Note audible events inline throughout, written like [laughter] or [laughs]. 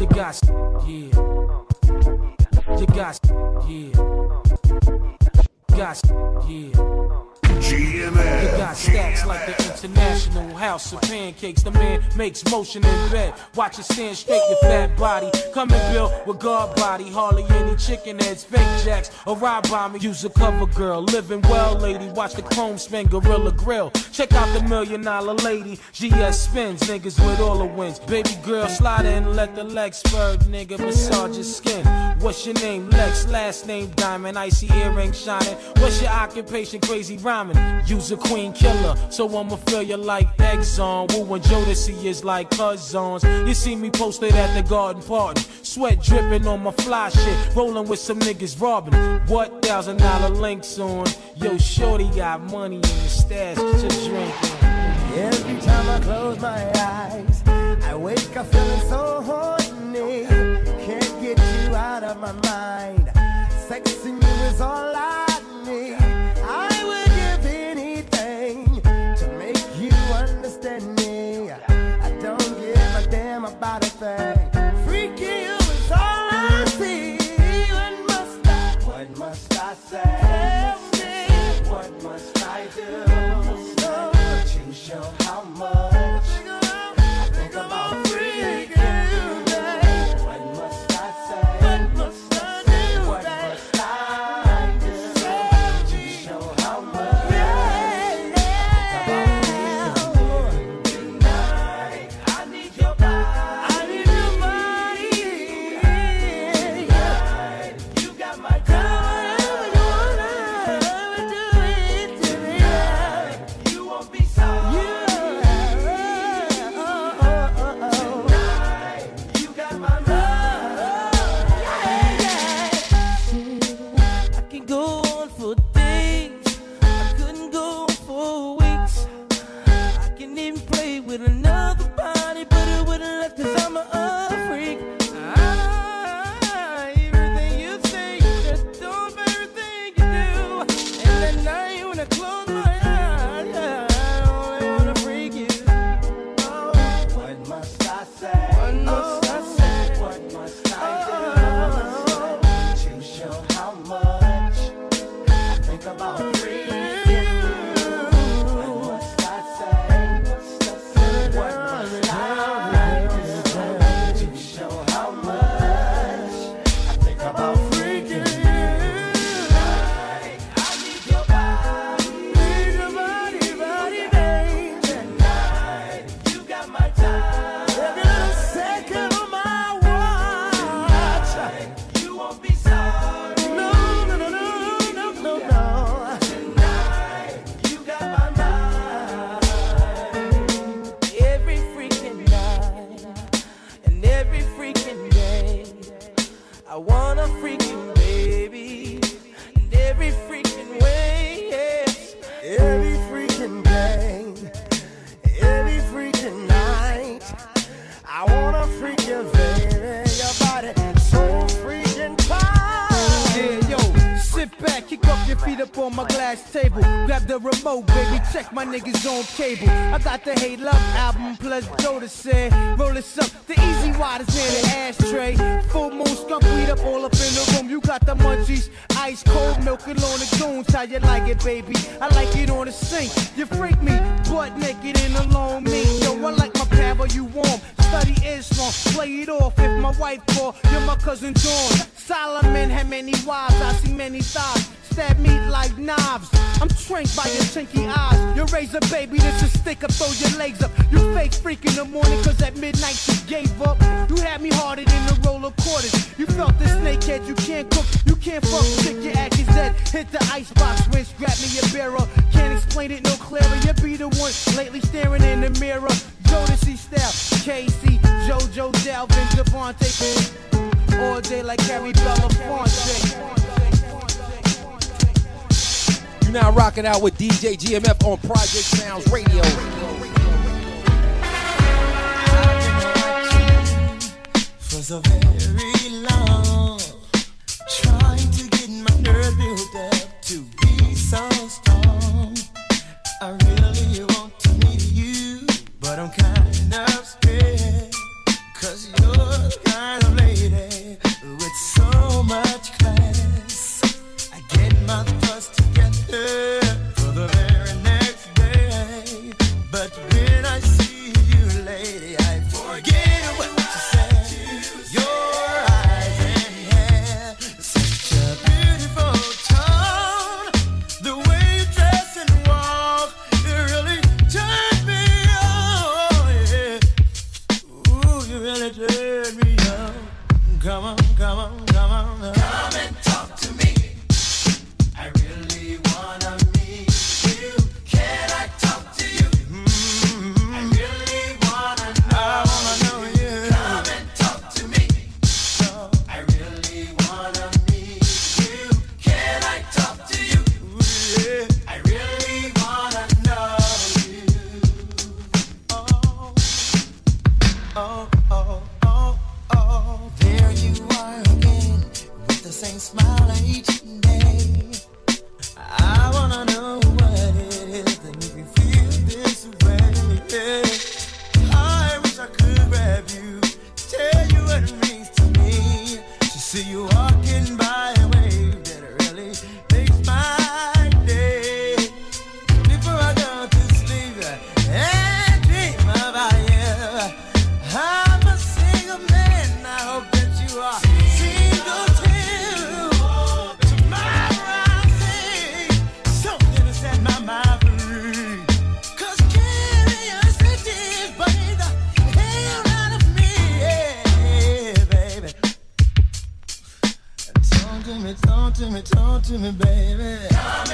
You got, yeah. You got, yeah. Got, yeah. GML. You got stacks like the International House of Pancakes. The man makes motion in bed. Watch it stand straight, your fat body. Come and build with guard body. Hardly any chicken heads, fake jacks, or ride by me. Use a cover girl. Living well, lady. Watch the chrome spin, Gorilla Grill. Check out the million dollar lady. GS spins, niggas with all the wins. Baby girl, slide in, let the legs spur, nigga. Massage your skin. What's your name? Lex, last name Diamond. Icy earring shining. What's your occupation? Crazy Use a queen killer, so I'ma feel you like Exxon. Woo and Jodeci is like cousins. You see me posted at the garden party. Sweat dripping on my fly shit. Rolling with some niggas robbing. What thousand dollar links on? Yo, shorty got money in the stash to drink. Every time I close my eyes, I wake up feeling so horny. Can't get you out of my mind. Sexing you is all I about Had me harder than a roll of quarters. You felt the snakehead, you can't cook, you can't fuck sick, your act is dead. Hit the icebox, rinse, grab me a barrel. Can't explain it no clearer, you be the one lately staring in the mirror. Jodeci style, K-Ci, JoJo Dalvin, DeVante. All day like Harry Belafonte. You're now rocking out with DJ GMF on Project Sounds Radio. was a very long trying to get my nerve built up to be so strong. I really want to meet you, but I'm kind. talk to me, baby.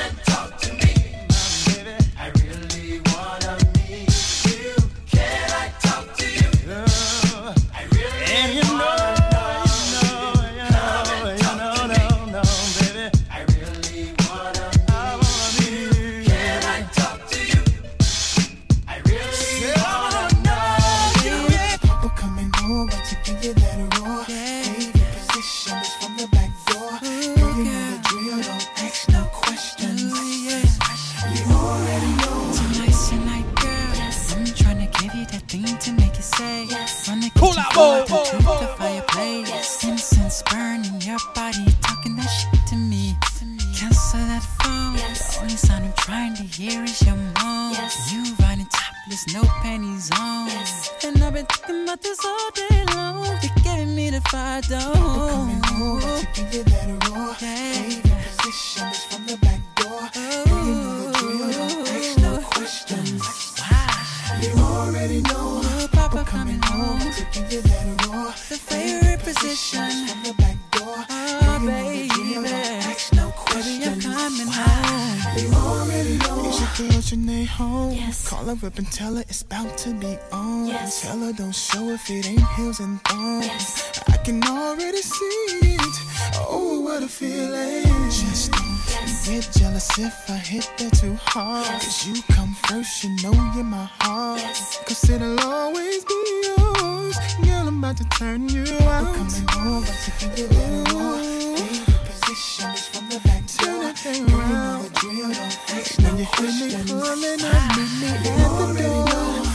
If I hit that too hard. Cause you come first, you know you're my heart. Cause it'll always be yours. Girl, I'm about to turn you out. We're coming over to think a little more. Favorite position is from the back to Turn that thing around. You know the drill, don't ask no questions. When you hear me calling, I meet me at the door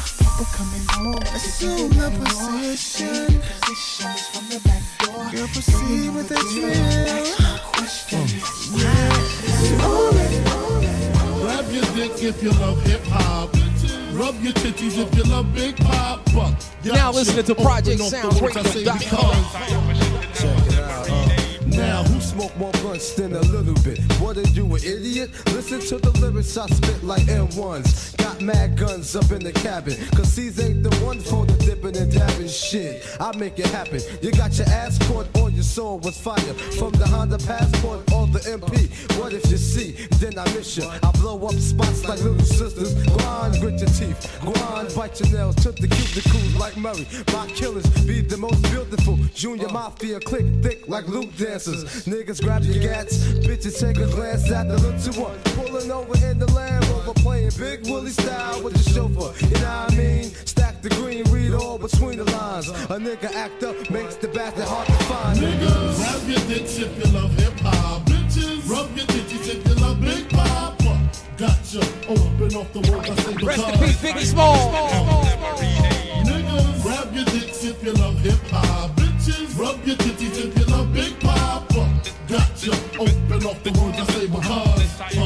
becoming home. Assume the position. From the back. Girl, proceed with the drill. Grab your dick if you love hip hop. Rub your titties if you love big pop. Fuck. Now listening to Project Now, who smoke more blunts than a little bit? Wouldn't you an idiot? Listen to the lyrics I spit like M1s. Got mad guns up in the cabin. Cause these ain't the ones for the dipping and dabbing shit. I make it happen. You got your ass caught, on your soul was fire. From the Honda Passport or the MP. What if you see? Then I miss you. I blow up spots like little sisters. Grind, grit your teeth. Grind, bite your nails. Took the cubicles like Murray. My killers be the most beautiful. Junior Mafia click thick like loop dancers. Niggas grab your gats. Bitches take a glance at the look to one. Pulling over in the Land Rover. Playing Big Willie style with the chauffeur. You know what I mean? Stack the green, read all between the lines. A nigga act up makes the bastard hard to find. Niggas, grab your dicks if you love hip hop. Bitches, rub your titties if you love Big Papa. Gotcha, oh, open off the words I say Rest in peace, Biggie Small. Niggas, grab your dicks if you love hip hop. Bitches, rub your titties if you love Big Papa. Gotcha, open off the words I say because. How you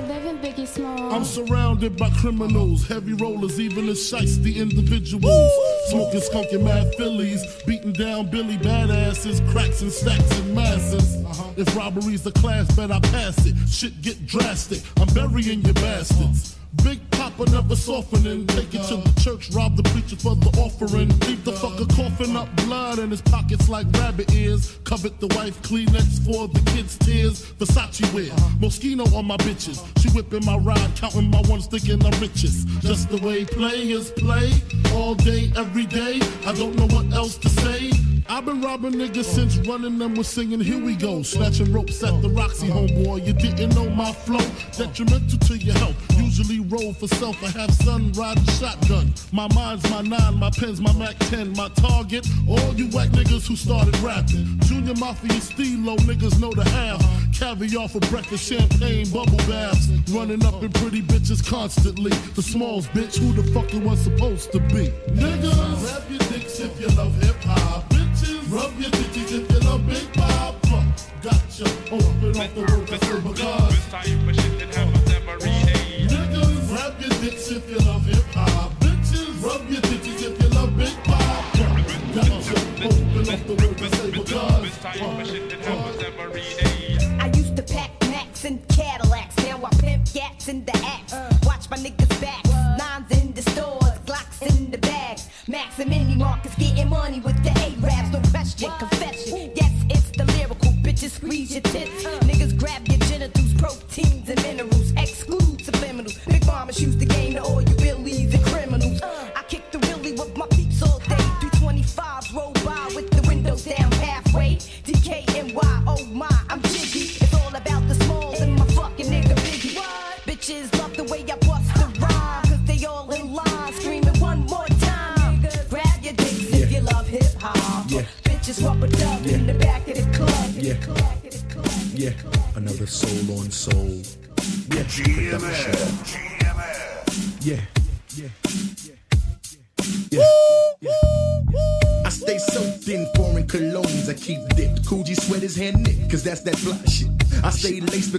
uh-huh. living, Biggie Small? I'm surrounded by criminals, heavy rollers, even the shiesty individuals. Smoking skunky mad fillies, beating down Billy badasses, cracks and stacks and masses. Uh-huh. If robbery's the class, bet I pass it. Shit get drastic, I'm burying your bastards. Big Never softening. Take it to the church, rob the preacher for the offering. Leave the fucker coughing up blood in his pockets like rabbit ears. Covet the wife Kleenex for the kids' tears. Versace wear. Moschino on my bitches. She whipping my ride, counting my ones, thinking I'm richest. Just the way players play. All day, every day. I don't know what else to say. I've been robbing niggas since running them was singing Here We Go. Snatching ropes at the Roxy, homeboy. You didn't know my flow. Detrimental to your health. Usually roll for self. I have son riding shotgun. My mind's my nine, my pen's my Mac 10. My target, all you whack niggas who started rapping. Junior Mafia Stilo, niggas know the half. Caviar for breakfast, champagne, bubble baths. Running up in pretty bitches constantly. The smalls, bitch, who the fuck it was supposed to be? Niggas, grab your dicks if you love hip hop. Rub your titties if you love Big Papa. Gotcha, open up the world, I say because.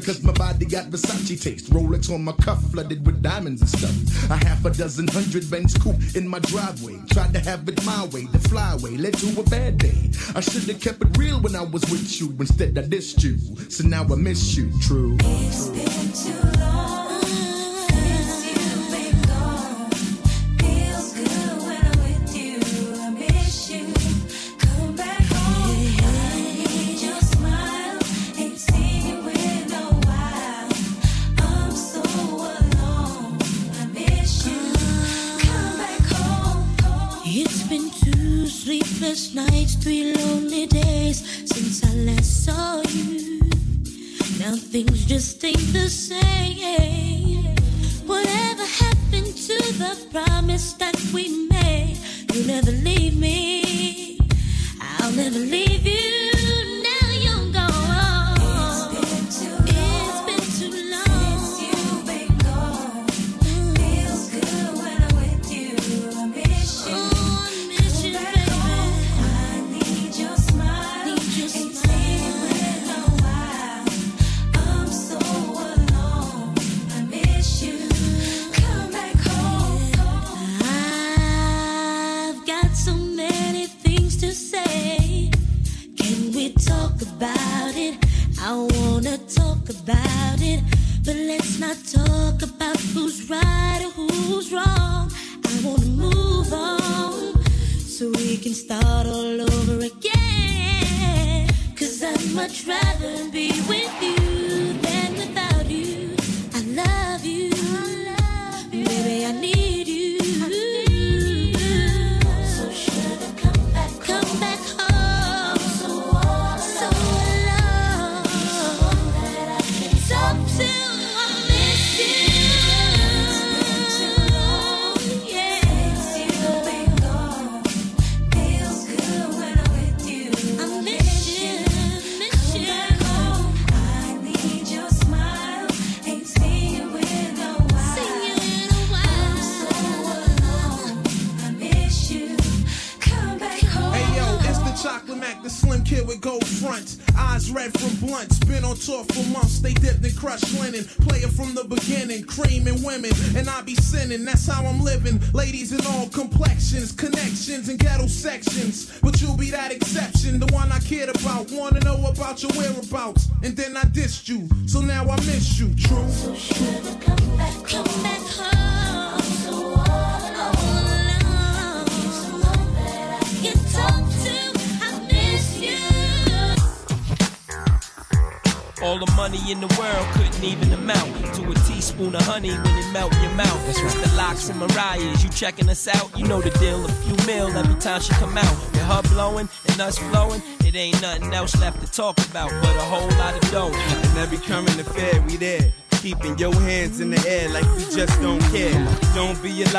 Because my body got Versace taste. Rolex on my cuff, flooded with diamonds and stuff. A half a dozen hundred Benz coupe in my driveway. Tried to have it my way, the flyway led to a bad day. I should have kept it real when I was with you. Instead, I dissed you. So now I miss you, true. It's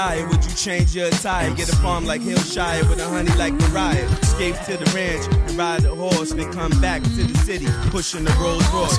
Would you change your attire? Get a farm like Hillshire with a honey like Mariah. Escape to the ranch and ride a horse, then come back to the city, pushing the Rolls Royce.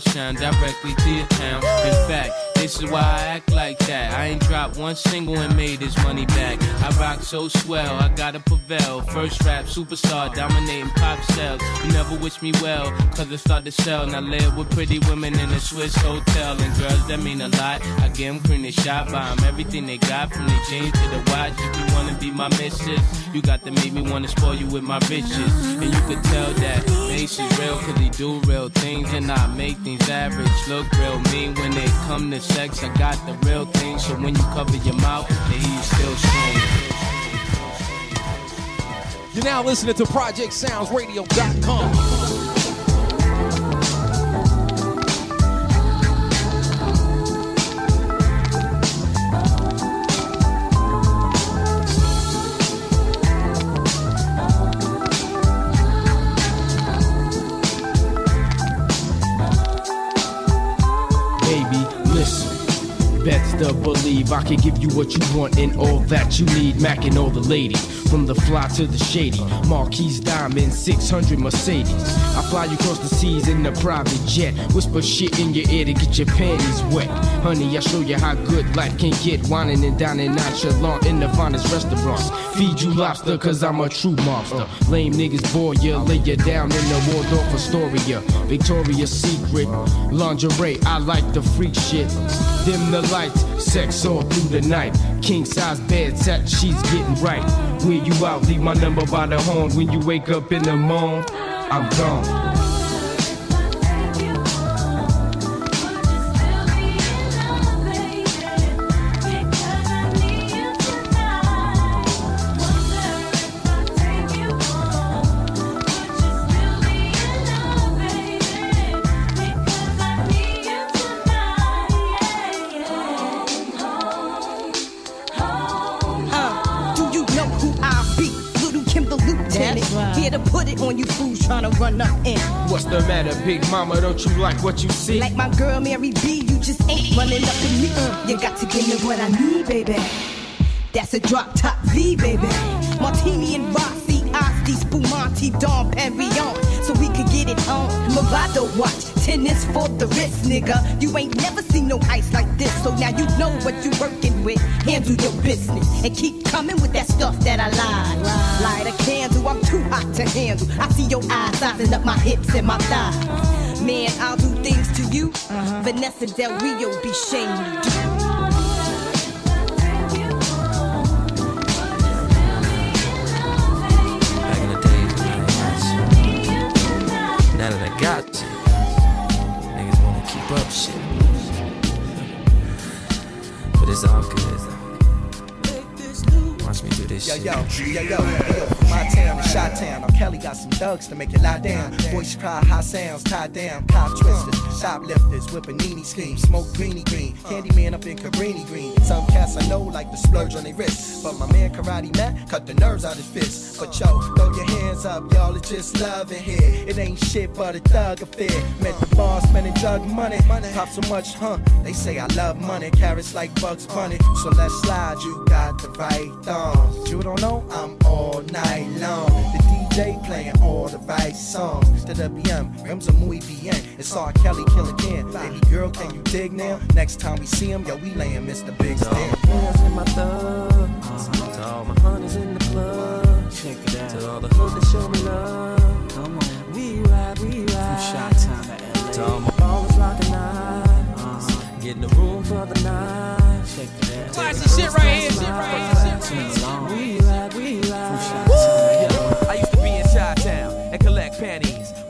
touchdown directly to your town. In fact, this is why I act like that. I ain't dropped one single and made this money back. I rock so swell, I got a Lavelle. First rap superstar, dominating pop sales. You never wish me well, cause I start to sell. Now live with pretty women in a Swiss hotel. And girls that mean a lot. I get them cream, they shop, buy them everything they got. From the jeans to the watch. If you wanna be my missus, you got to make me wanna spoil you with my bitches, And you could tell that Mase is real, cause he do real things. And I make things average look real mean. When they come to sex, I got the real thing. So when you cover your mouth, the heat still swings. You're now listening to ProjectSoundsRadio.com. believe I can give you what you want and all that you need. Mac and all the ladies from the fly to the shady. Marquise Diamond, 600 Mercedes. I fly you across the seas in a private jet. Whisper shit in your ear to get your panties wet. Honey, I show you how good life can get. Whining and dining nonchalant in the finest restaurants. Feed you lobster, cause I'm a true mobster. Lame niggas bore you, lay you down in the Waldorf Astoria. Victoria's Secret, lingerie, I like the freak shit. Dim the lights, sex all through the night. King size bed, set she's getting right. When you out, leave my number by the horn. When you wake up in the morning, I'm gone. Matter, big mama? Don't you like what you see? Like my girl Mary B, you just ain't running up in me. You got to give me what I need, baby. That's a drop top V, baby. Martini and Rossi, Asti, Spumante, Dom Perignon. So we could get it on. Movado watch, tennis for the wrist, nigga. You ain't never seen no ice like this, so now you know what you're working with. Handle your business and keep coming with that stuff that I lied. Light a candle, I'm too hot to handle. I see your eyes sizing up my hips and my thighs. Man, I'll do things to you. Uh-huh. Vanessa Del Rio be shamed you. Back yo, thugs to make it lie down. Voice cry, high sounds, tied down, cop twisters, shoplifters, with panini schemes, smoke greeny green, Candyman up in Cabrini green. Some cats I know like to splurge on their wrists, but my man Karate Matt cut the nerves out his fists. But yo, throw your hands up, y'all, it's just love in here. It ain't shit but a thug affair. Met the bar spending drug money, pop so much, huh? They say I love money, carrots like Bugs Bunny. So let's slide, you got the right thongs. You don't know, I'm all night long. The DJ playing all the right songs. The WM, rims are muy bien. It's R. Kelly killing Ken. Baby girl, can you dig now? Next time we see him, yo, we laying Mr. Big To all Stan. my players and my thugs, to uh-huh. all my honeys in the club, check it out. To all the hood that show me love, come on, we ride, we ride. From Chi-Town to LA. To all my ballers rockin' eyes, uh-huh. getting the room for the night. Check it out. Classic shit right here, shit right here, shit right here.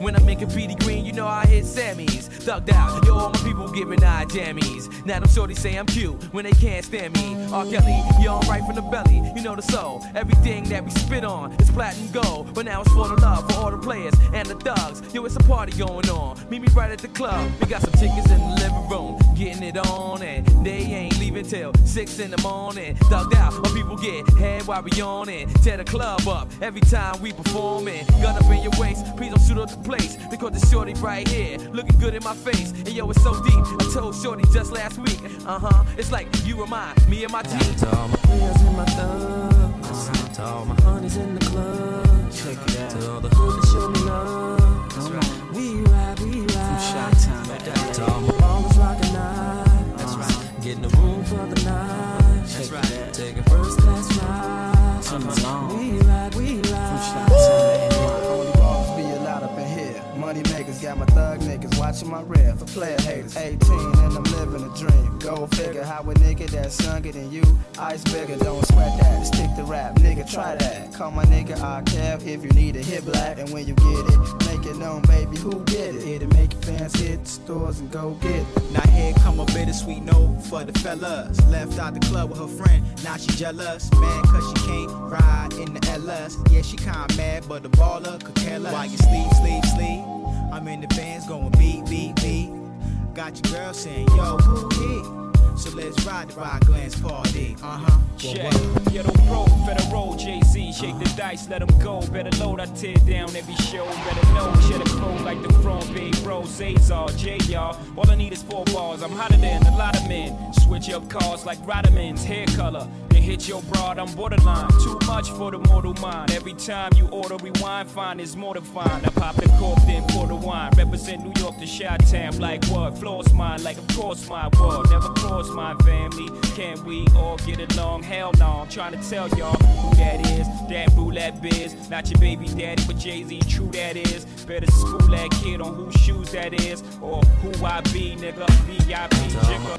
When I'm in Cabrini Green, you know I hit Sammy's. Thugged out, yo, all my people giving eye jammies. Now them shorties say I'm cute when they can't stand me. R. Kelly, you all right from the belly, you know the soul. Everything that we spit on is platinum gold. But now it's for the love for all the players and the thugs. Yo, it's a party going on. Meet me right at the club. We got some tickets in the living room, getting it on, and they ain't leaving till six in the morning. Thugged out, my people get head while we on it. Tear the club up every time we performing. Gun up in your waist, please don't shoot up the place. Because the shorty right here, looking good in my face. And yo, it's so deep. I told shorty just last week. Uh huh. It's like you remind me and my team. To all my players and my thugs, to all my honeys in the club, check it out. To all the hood that show me love, come on, we ride, we ride. From Chi-Town to LA. To all my ballers rockin' eyes, that's right. Getting the room for the night, that's right. Taking first class rides, come along. We ride, we Money makers got my thug niggas watching my rear for player haters. 18 and I'm living a dream. Go figure how a nigga that's younger than you. Ice bigger, don't sweat that. Stick to rap, nigga, try that. Call my nigga I Kev if you need a hit black. And when you get it, make it known, baby, who did it? Hit It'll make your fans hit the stores and go get it. Now here come a bittersweet note for the fellas. Left out the club with her friend, now she jealous. Man, cause she can't ride in the LS. Yeah, she kinda mad, but the baller could care less. While you sleep, sleep, sleep. I'm in the bands going beat, beat, beat. Got your girl saying, yo, who he? So let's ride the Rock Glance party. Uh huh. Check. Ghetto pro, federal, Jay Z, shake the dice, let let 'em go. Better load, I tear down every show. Better know, share the flow like the front, big bro, Zazar, J y'all. All I need is four bars, I'm hotter than a lot of men. Switch up cars like Rodman's hair color. Hit your broad, I'm borderline. Too much for the mortal mind. Every time you order rewind, find is mortifying. I pop the cork, then pour the wine. Represent New York to Shot Town, like what? Floss mine, like of course my world. Never cross my family. Can we all get along? Hell no, I'm trying to tell y'all who that is. That roulette biz. Not your baby daddy, but Jay Z, true that is. Better school that kid on whose shoes that is. Or who I be, nigga. VIP, jigger.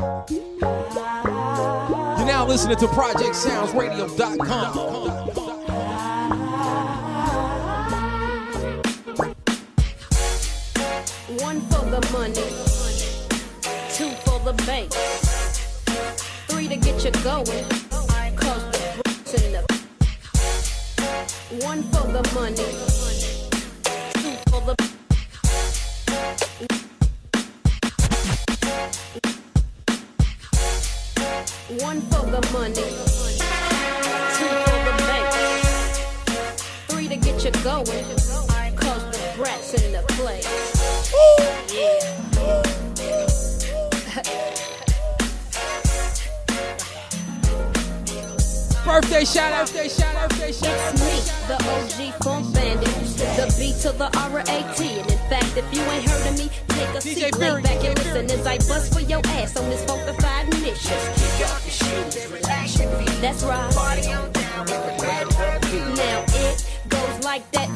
You're now listening to ProjectSoundsRadio.com. One for the money, two for the bank, three to get you going. Cause the bricks in the one for the money, two for the one for the money, you going. Cause the brats in the place. [laughs] Birthday shout out, birthday shout out, birthday shout out. It's me, the OG funk bandit. The B to the R-A-T. And in fact, if you ain't heard of me, take a seat, lay back and listen as I bust for your ass on this funkified mission. That's right.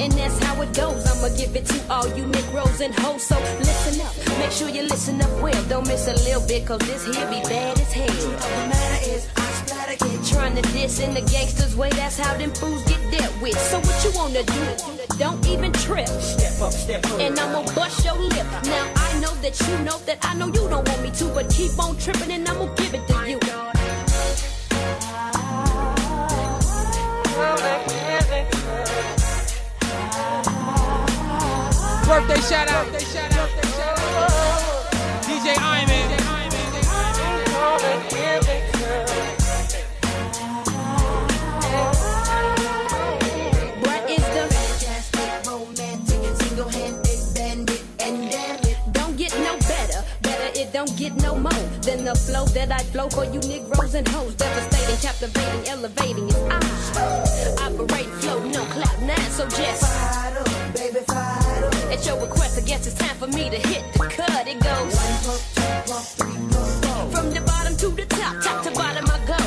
And that's how it goes. I'ma give it to all you Negroes and hoes. So listen up, make sure you listen up well. Don't miss a little bit, cause this here be bad as hell. The matter is, I splatter kid trying to diss in the gangsters' way. That's how them fools get dealt with. So what you wanna do? Don't even trip. Step up, step up. And I'ma bust your lip. Now I know that you know that I know you don't want me to, but keep on tripping and I'ma give it to you. Birthday shout out, birthday shout out, birthday shout out. DJ Iman. What is the fantastic, romantic, single-handed bandit and damn it? Don't get no better, better it don't get no more than the flow that I flow for you Negroes and hoes. Devastating, captivating, elevating. It's I operate flow, no clap nine, so just baby, At your request, I guess it's time for me to hit the cut. It goes from the bottom to the top, top to bottom I go.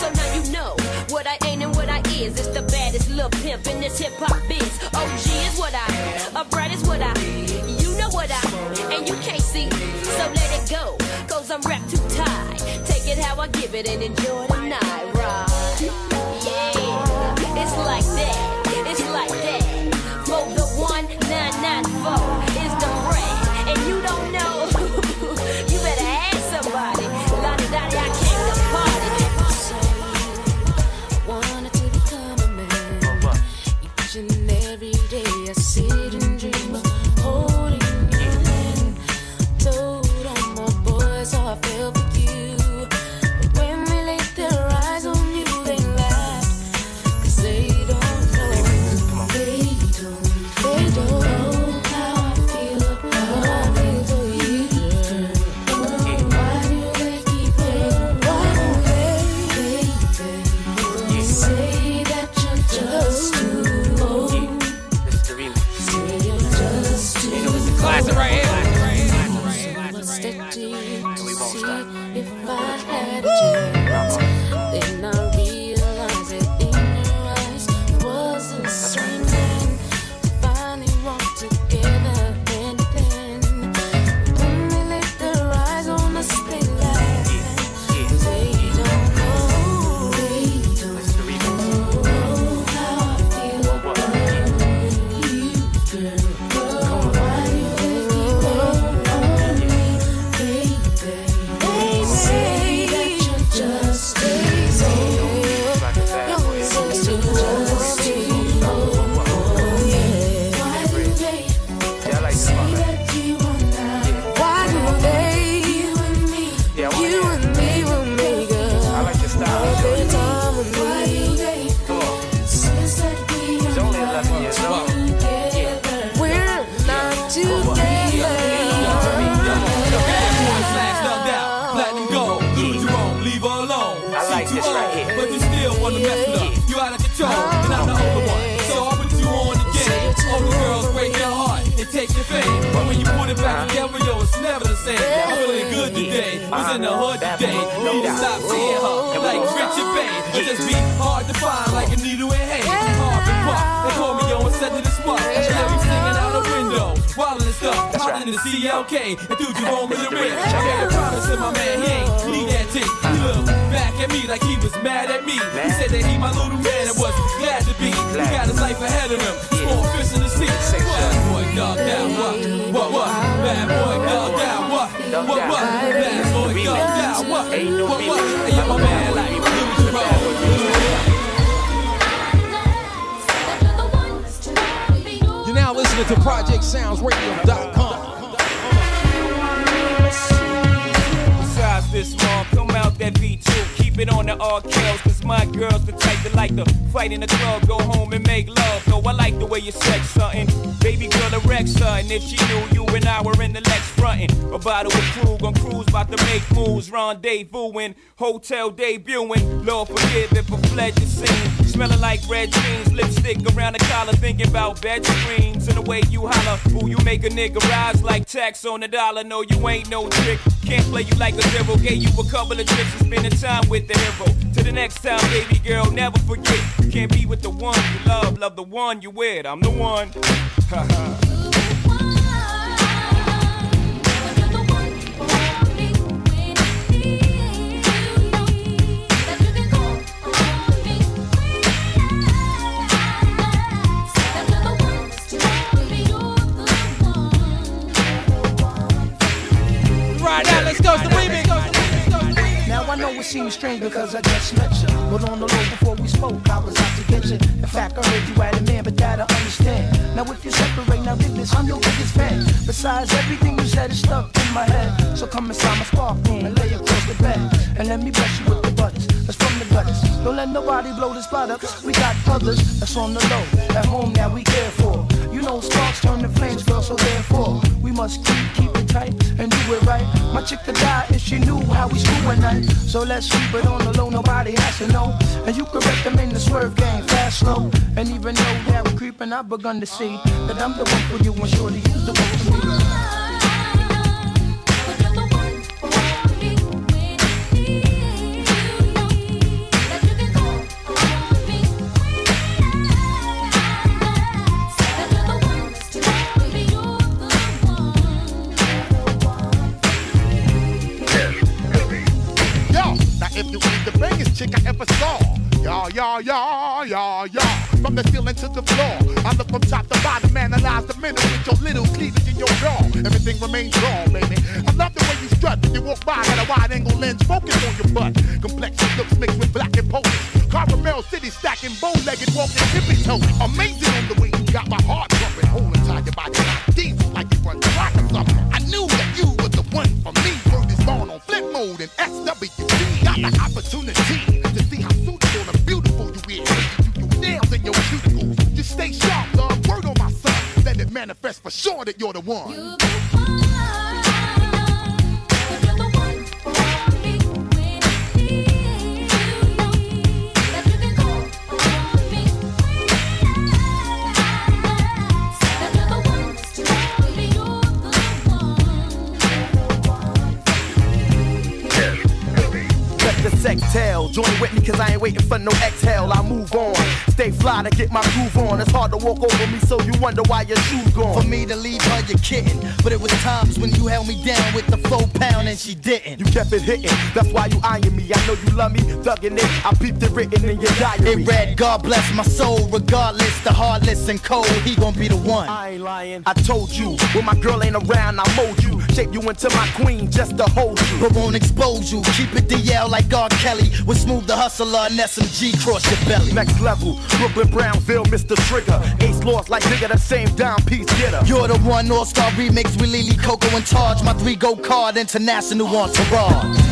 So now you know what I ain't and what I is. It's the baddest little pimp in this hip hop biz. OG is what I, a bright is what I, you know what I, and you can't see. So let it go, cause I'm wrapped too tight. Take it how I give it and enjoy the night hotel debuting. Lord forgive if I fled the scene. Smelling like red jeans, lipstick around the collar, thinking about bed screens and the way you holler. Ooh, you make a nigga rise like tax on the dollar. No, you ain't no trick. Can't play you like a zero. Gave you a couple of tricks and spending time with the hero. To the next time, baby girl, never forget. Can't be with the one you love, love the one you with. I'm the one. Right Seems strange because I just met you. But on the low before we spoke, I was out to get you. In fact, I heard you had a man, but that I understand. Now if you separate, now this, I'm your biggest fan. Besides, everything you said is stuck in my head. So come inside my spark room and lay across the bed. And let me bless you with the buttons. That's from the gutters. Don't let nobody blow this spot up. We got others that's on the low. At home now we care for. You know sparks turn to flames, girl, so therefore we must keep keep it tight and do it right. My chick to die if she knew how we screw at night. So let's keep it on the low, nobody has to know. And you can recommend the swerve game, fast, slow. And even though that we're creeping, I've begun to see that I'm the one for you and surely you's the one for me. Y'all, y'all, y'all, y'all, y'all, from the ceiling to the floor, I look from top to bottom, analyze the middle with your little cleavage in your jaw. Everything remains wrong, baby. I love the way you strut when you walk by, got a wide angle lens focus on your butt. Complexion looks mixed with black and polish. Caramel City stacking, bow-legged, walking tippy toe. Amazing on the way you got my heart pumping, holding tight your body like deep, like you run track or something. I knew that you were the one for me. Word is born on flip mode and SWC. Got the opportunity manifest for sure that you're the one. Let Fly to get my groove on. It's hard to walk over me, so you wonder why your shoes gone. For me to leave her, you're kidding. But it was times when you held me down with the four pound and she didn't. You kept it hitting, that's why you eyeing me. I know you love me, thugging it. I peeped it written in your diary. It read, God bless my soul, regardless, the heartless and cold, he gon' be the one. I ain't lying. I told you, when my girl ain't around, I mold you. Shape you into my queen just to hold you. But won't expose you, keep it DL like R. Kelly. With Smooth Da Hustler and SMG cross your belly. Next level, Brooklyn Brownville, Mr. Trigger. Ace lost like nigga, the same dime piece getter. You're the one All Star remix with Lily Coco and Targe. My three go card, international entourage.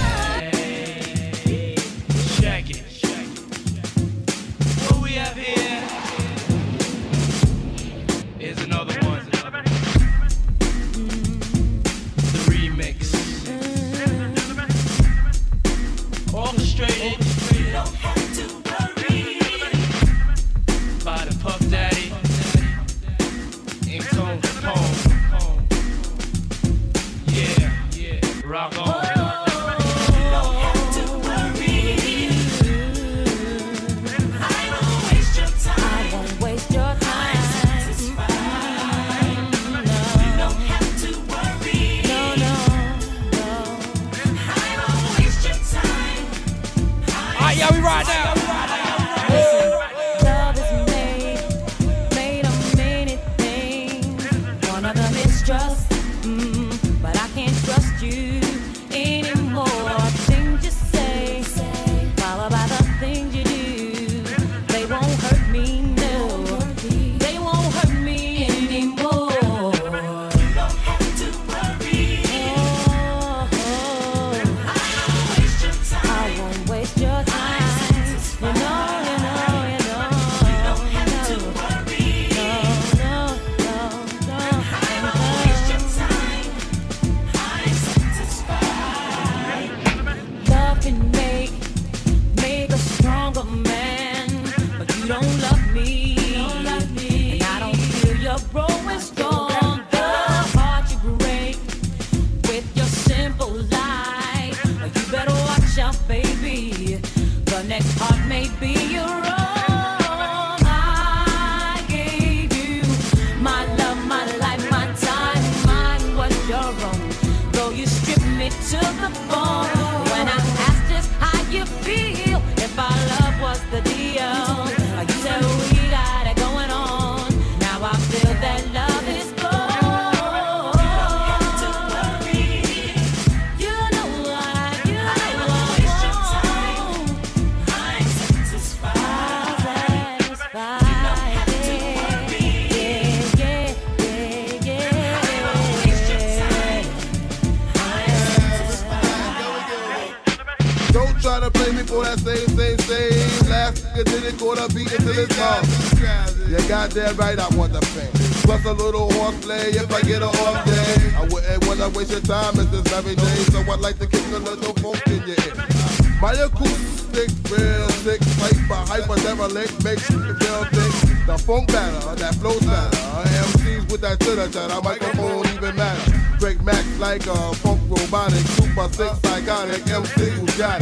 and MC who got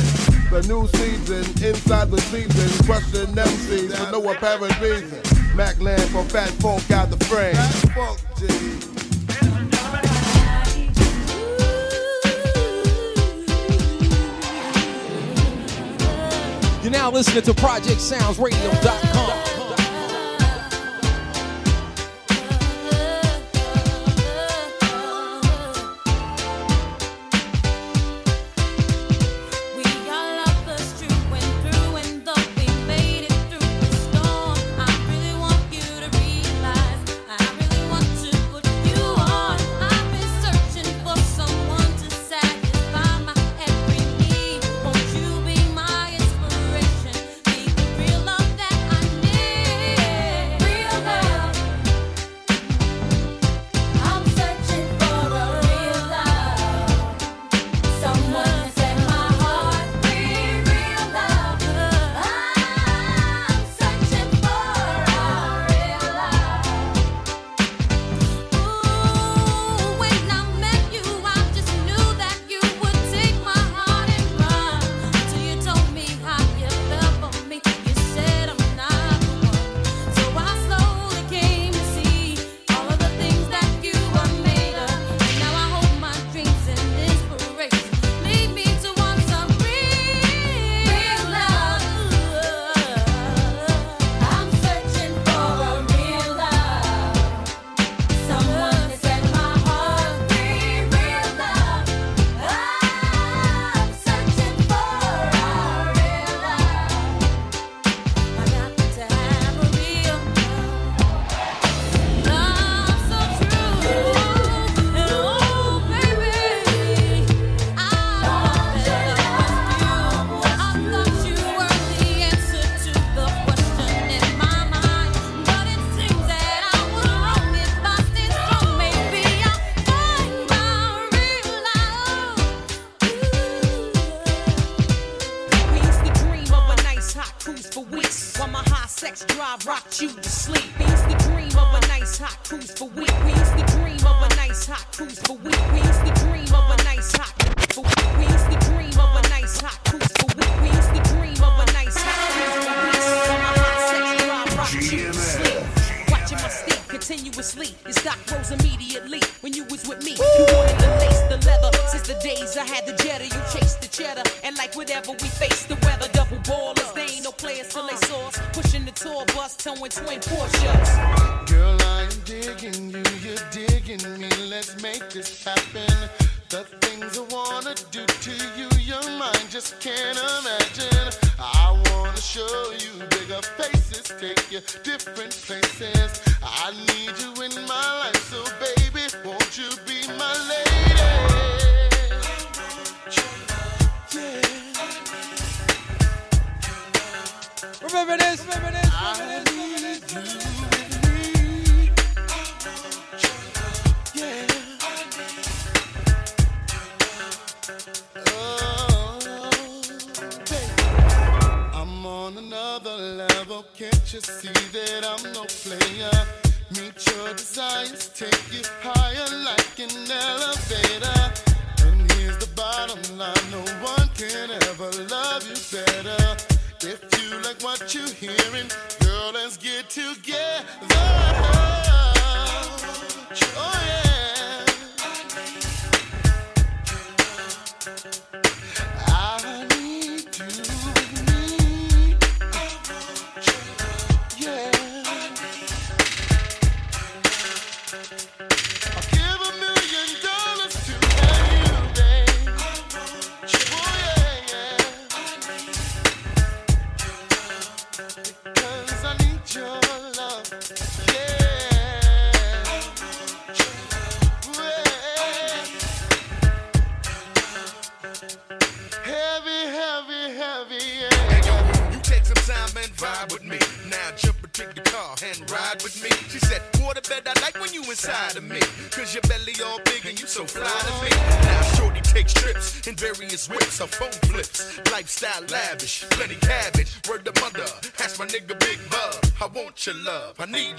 the new season inside the season, crushing MCs for no apparent reason. Mac Macland from Fat Funk out the frame. Fat Funk, G. You're now listening to Project Sounds Radio.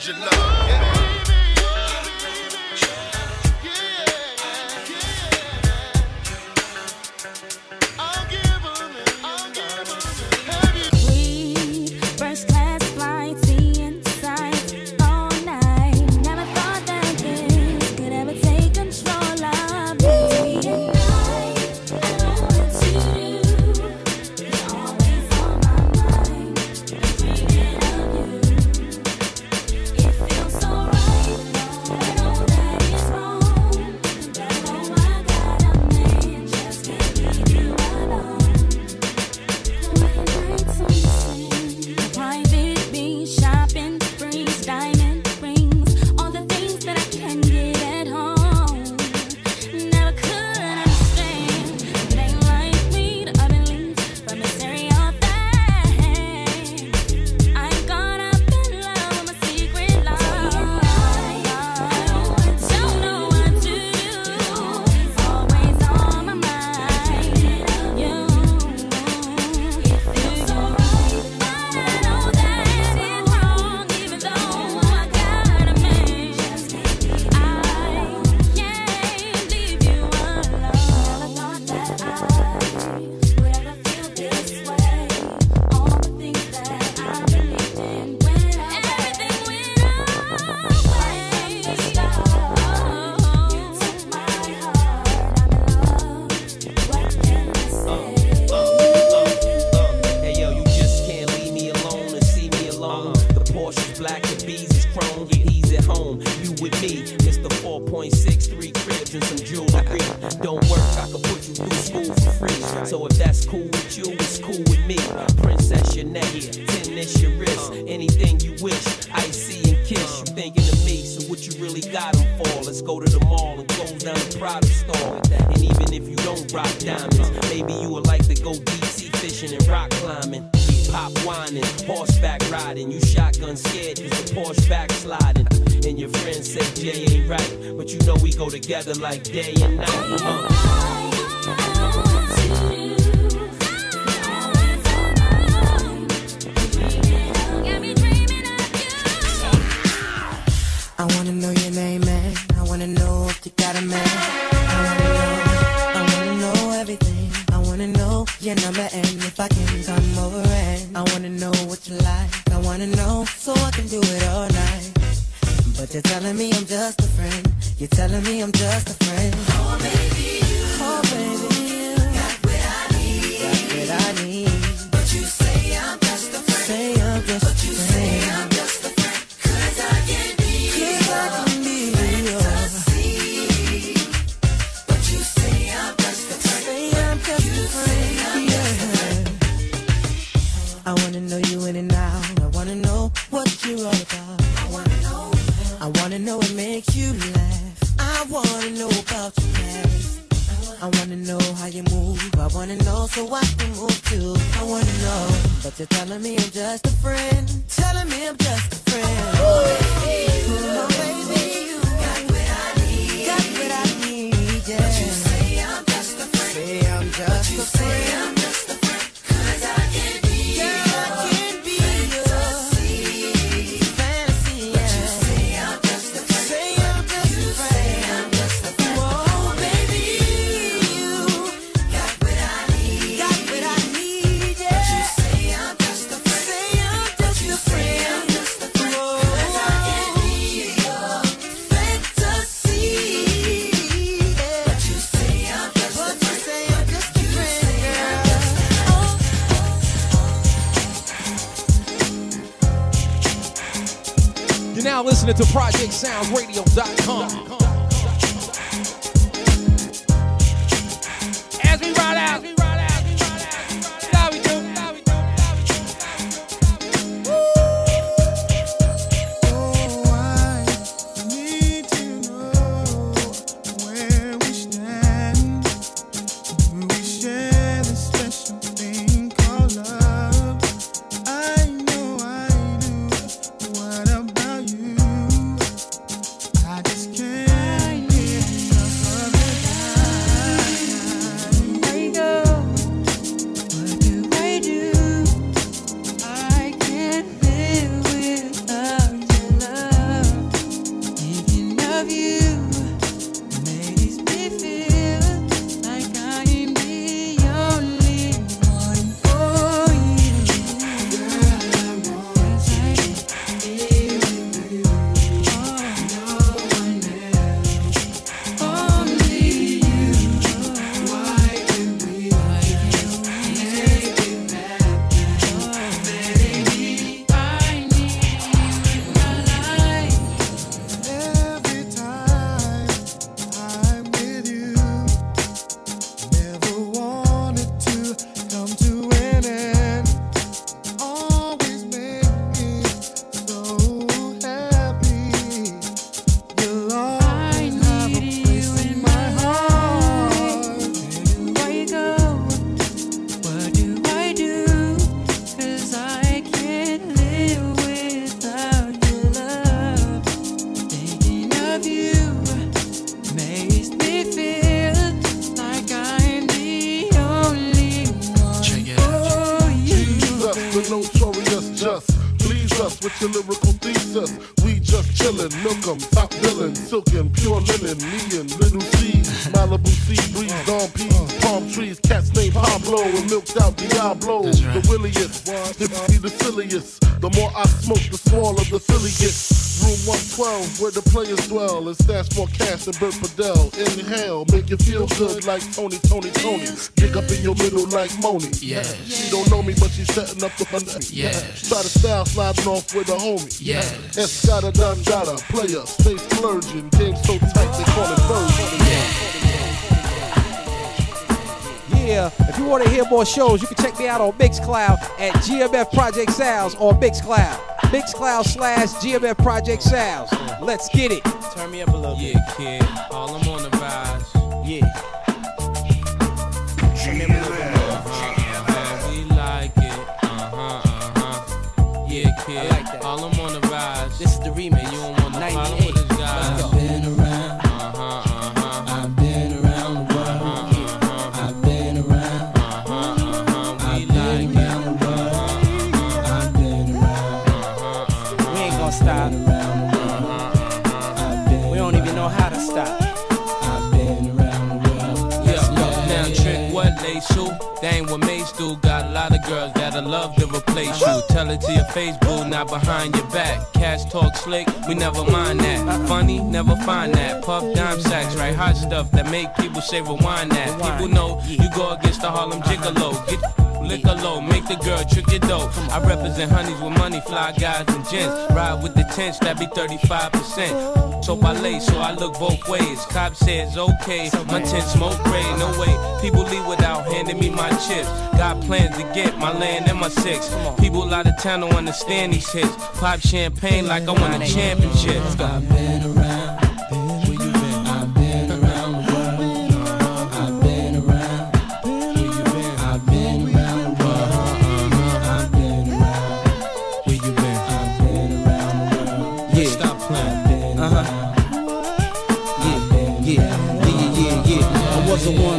Love. sounds, great. hood like Tony, Tony, Tony. Dig up in your middle like Moni. Yeah. She don't know me, but she's setting up the hundred. Yeah. Try to style sliding off with a homie. Yeah. Escada, Dundada, player, face splurging. Game so tight they call it version. Yeah. Yeah. If you want to hear more shows, you can check me out on Mixcloud at GMF Project Sounds on Mixcloud. Mixcloud slash GMF Project Sounds. Let's get it. Turn me up a little yeah, bit. Yeah, kid. All I'm on the vibes. Yeah. you. Tell it to your face, boo, not behind your back. Cash talk slick, we never mind that. Funny, never find that. Puff dime sacks, right? Hot stuff that make people say rewind that. People know you go against the Harlem Gigolo. Get liquor low, make the girl trick your dough. I represent honeys with money, fly guys and gents. Ride with the tents, that be 35%. So I lay, so I look both ways. Cop says okay, my tent smoke gray, no way. People leave without handing me my chips. Got plans to get my land and my six. People out of town don't understand these hits. Pop champagne like I won a championship. I've been around.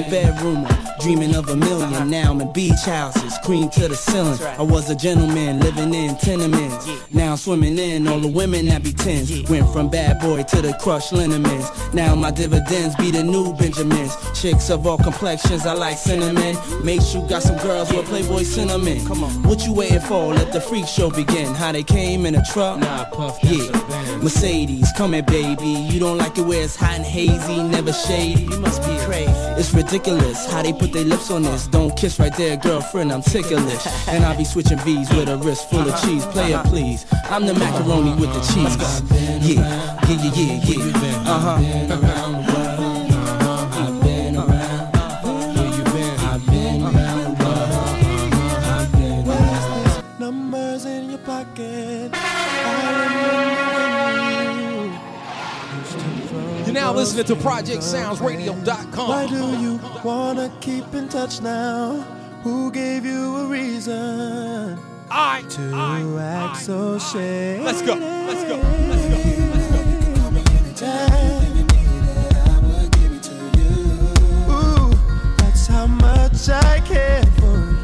One bedroomer. Dreaming of a million, now I'm in beach houses, cream to the ceiling. I was a gentleman living in tenements. Now I'm swimming in all the women that be tens. Went from bad boy to the crushed liniments. Now my dividends be the new Benjamins. Chicks of all complexions, I like cinnamon. Make sure you got some girls with Playboy cinnamon. Come on, what you waiting for? Let the freak show begin. How they came in a truck? Nah, puff, yeah. Mercedes, come here, baby. You don't like it where it's hot and hazy, never shady. You must be crazy. It's ridiculous how they put their lips on this. Don't kiss right there, girlfriend. I'm ticklish. And I be switching V's with a wrist full of cheese. Play it, please. I'm the macaroni with the cheese. Yeah, yeah, yeah, yeah, yeah. Uh huh. Now listening to ProjectSoundsRadio.com. Why do you wanna keep in touch now? Who gave you a reason I, to act so shady? Let's go, let's go, let's go. Ooh, that's how much I care for you.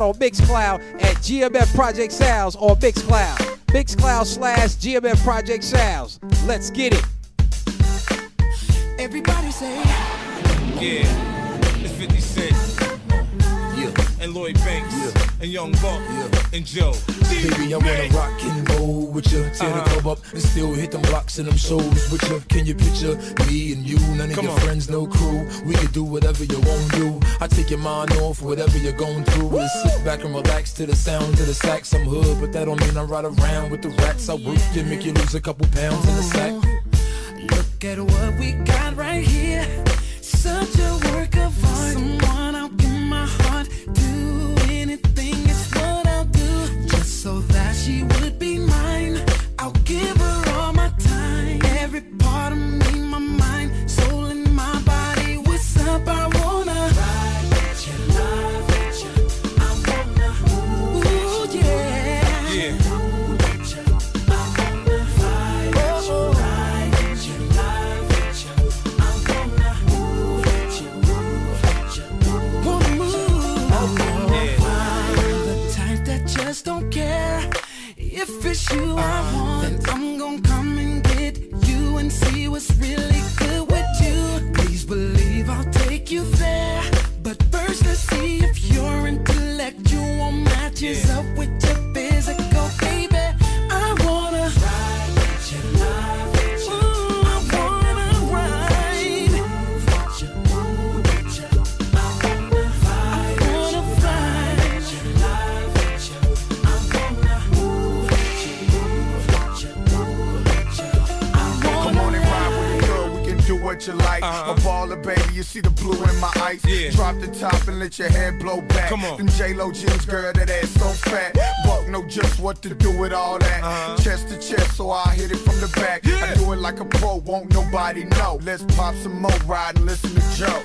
Out on Mixcloud at GMF Project Sounds or Mixcloud. Mixcloud slash GMF Project Sounds. Let's get it. Everybody say, Yeah, it's 50 Cent. Yeah. And Lloyd Banks. And Young Buck. And Joe. Baby, I wanna rock and roll with you. Tear the uh-huh. club up and still hit them blocks and them shows with you. Can you picture me and you? None of Come your on. friends, no crew. We could do whatever you want to do. I take your mind off whatever you're going through. And sit back and relax to the sound of the sax. I'm hood, but that don't mean I ride around with the rats. I work you, make you lose a couple pounds in the sack. Look at what we got right here. Such a work of art. Someone I'll give my heart. Do anything, it's what I'll do. Just so that she would like. Uh-huh. A baller, baby, you see the blue in my eyes. Yeah. Drop the top and let your head blow back. Come on. Them J-Lo jeans, girl, that ass so fat. Buck know just what to do with all that. Uh-huh. Chest to chest, so I hit it from the back. I do it like a pro, won't nobody know. Let's pop some more ride and listen to Joe.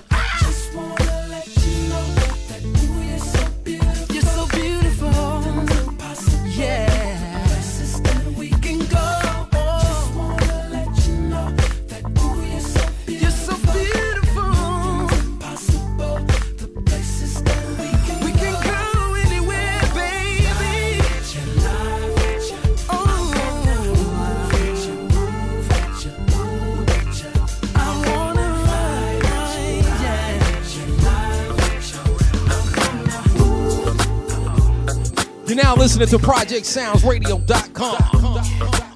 You're now listening to ProjectSoundsRadio.com.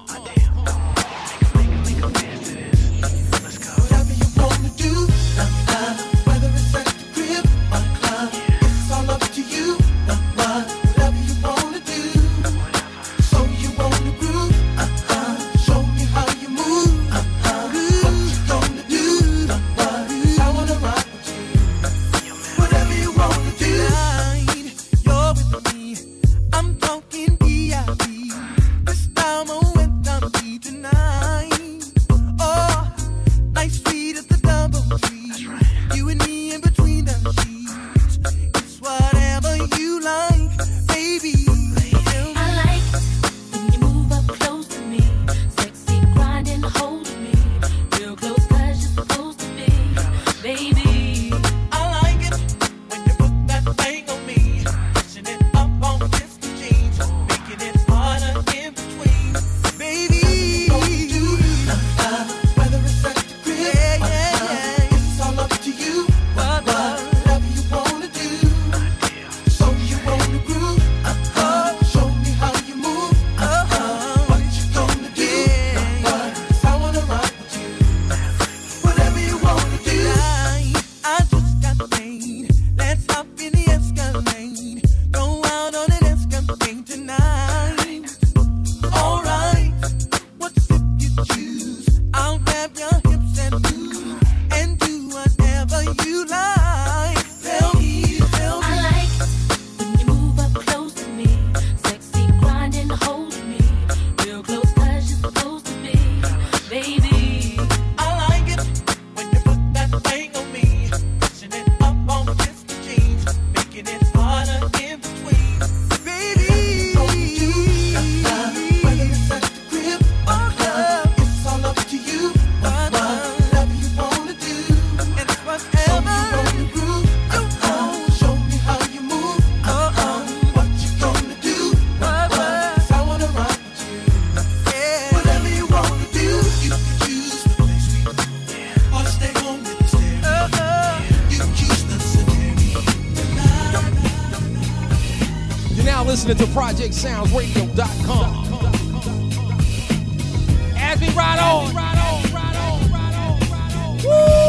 listening to ProjectSoundsRadio.com. As we ride on. As we ride on. Woo!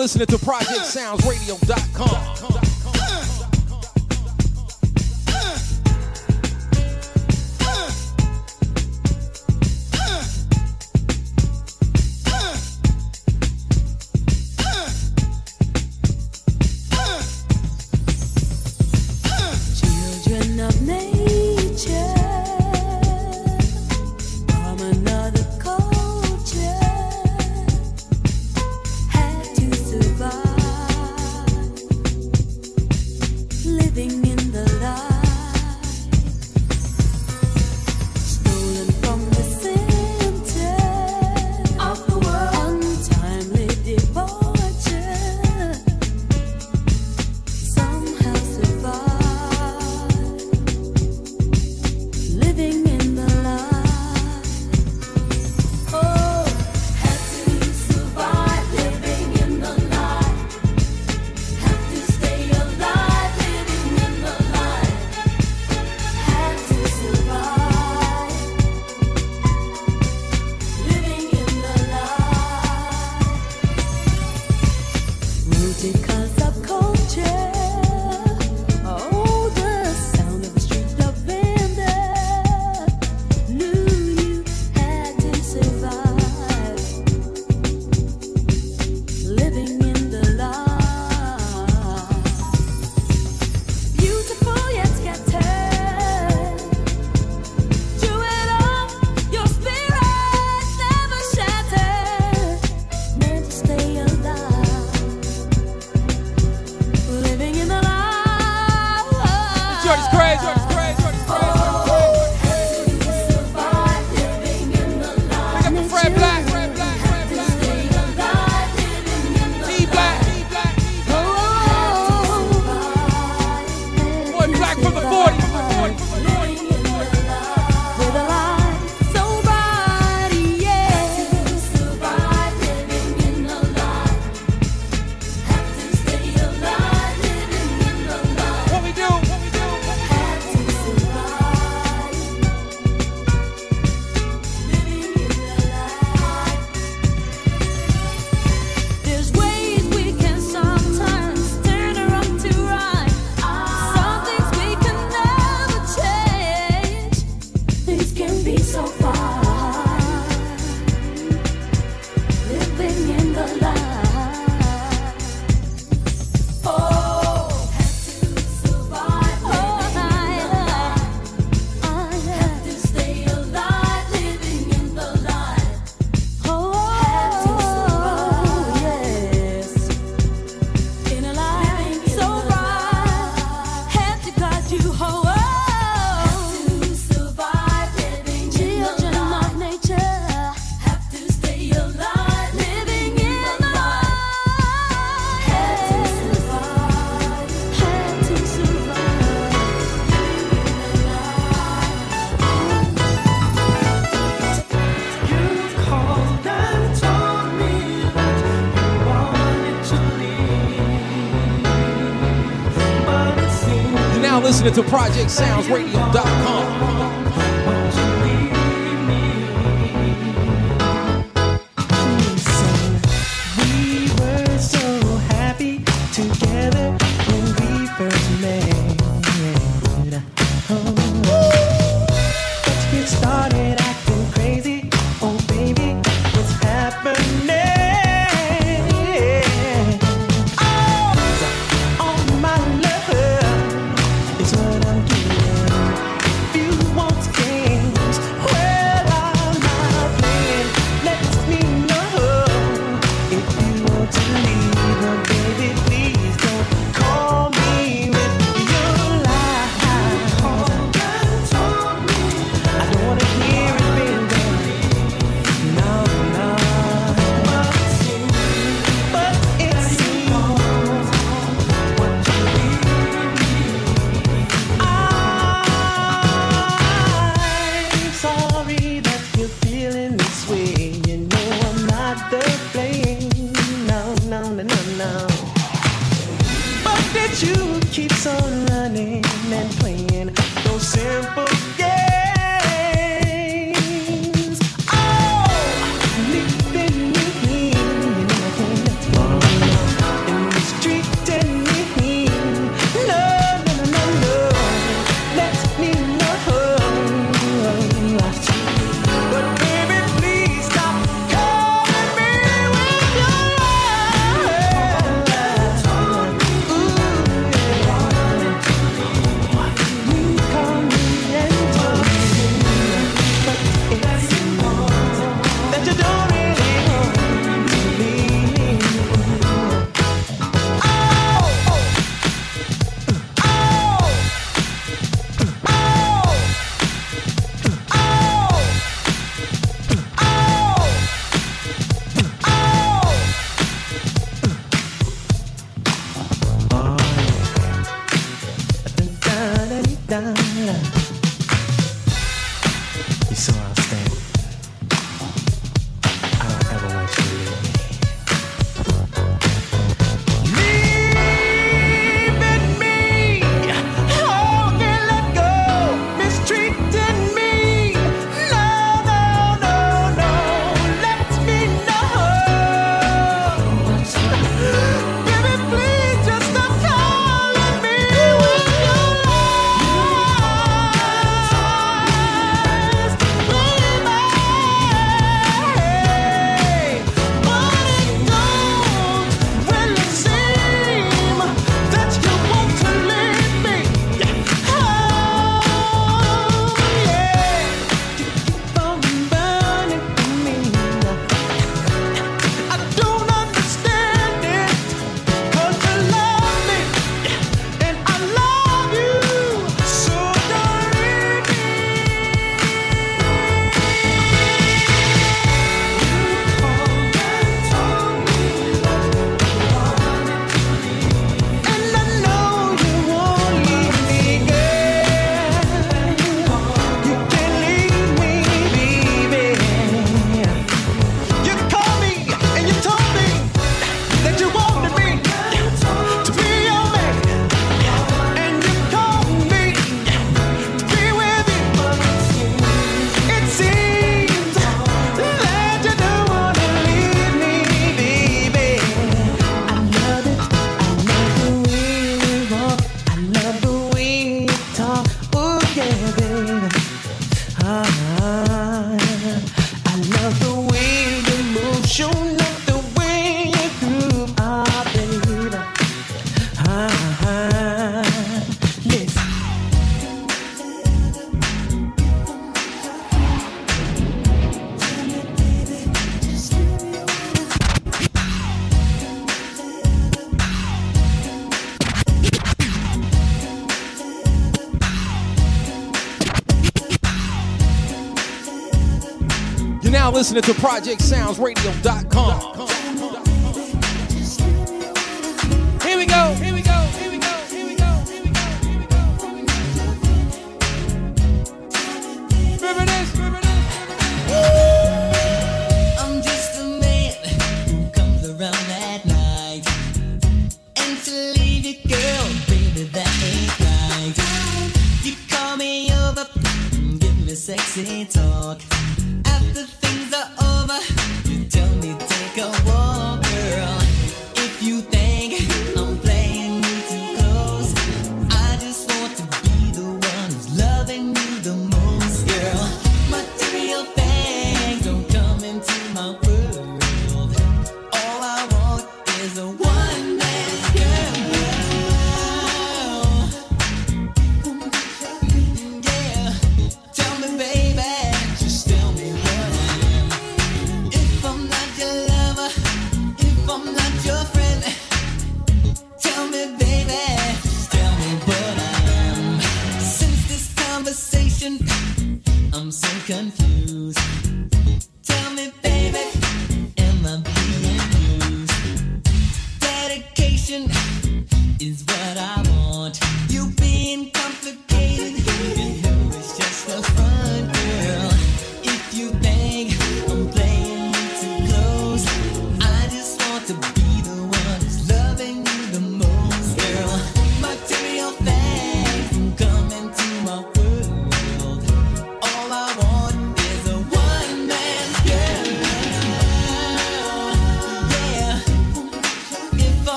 listening to ProjectSoundsRadio.com. listening to ProjectSoundsRadio.com. listening to ProjectSoundsRadio.com.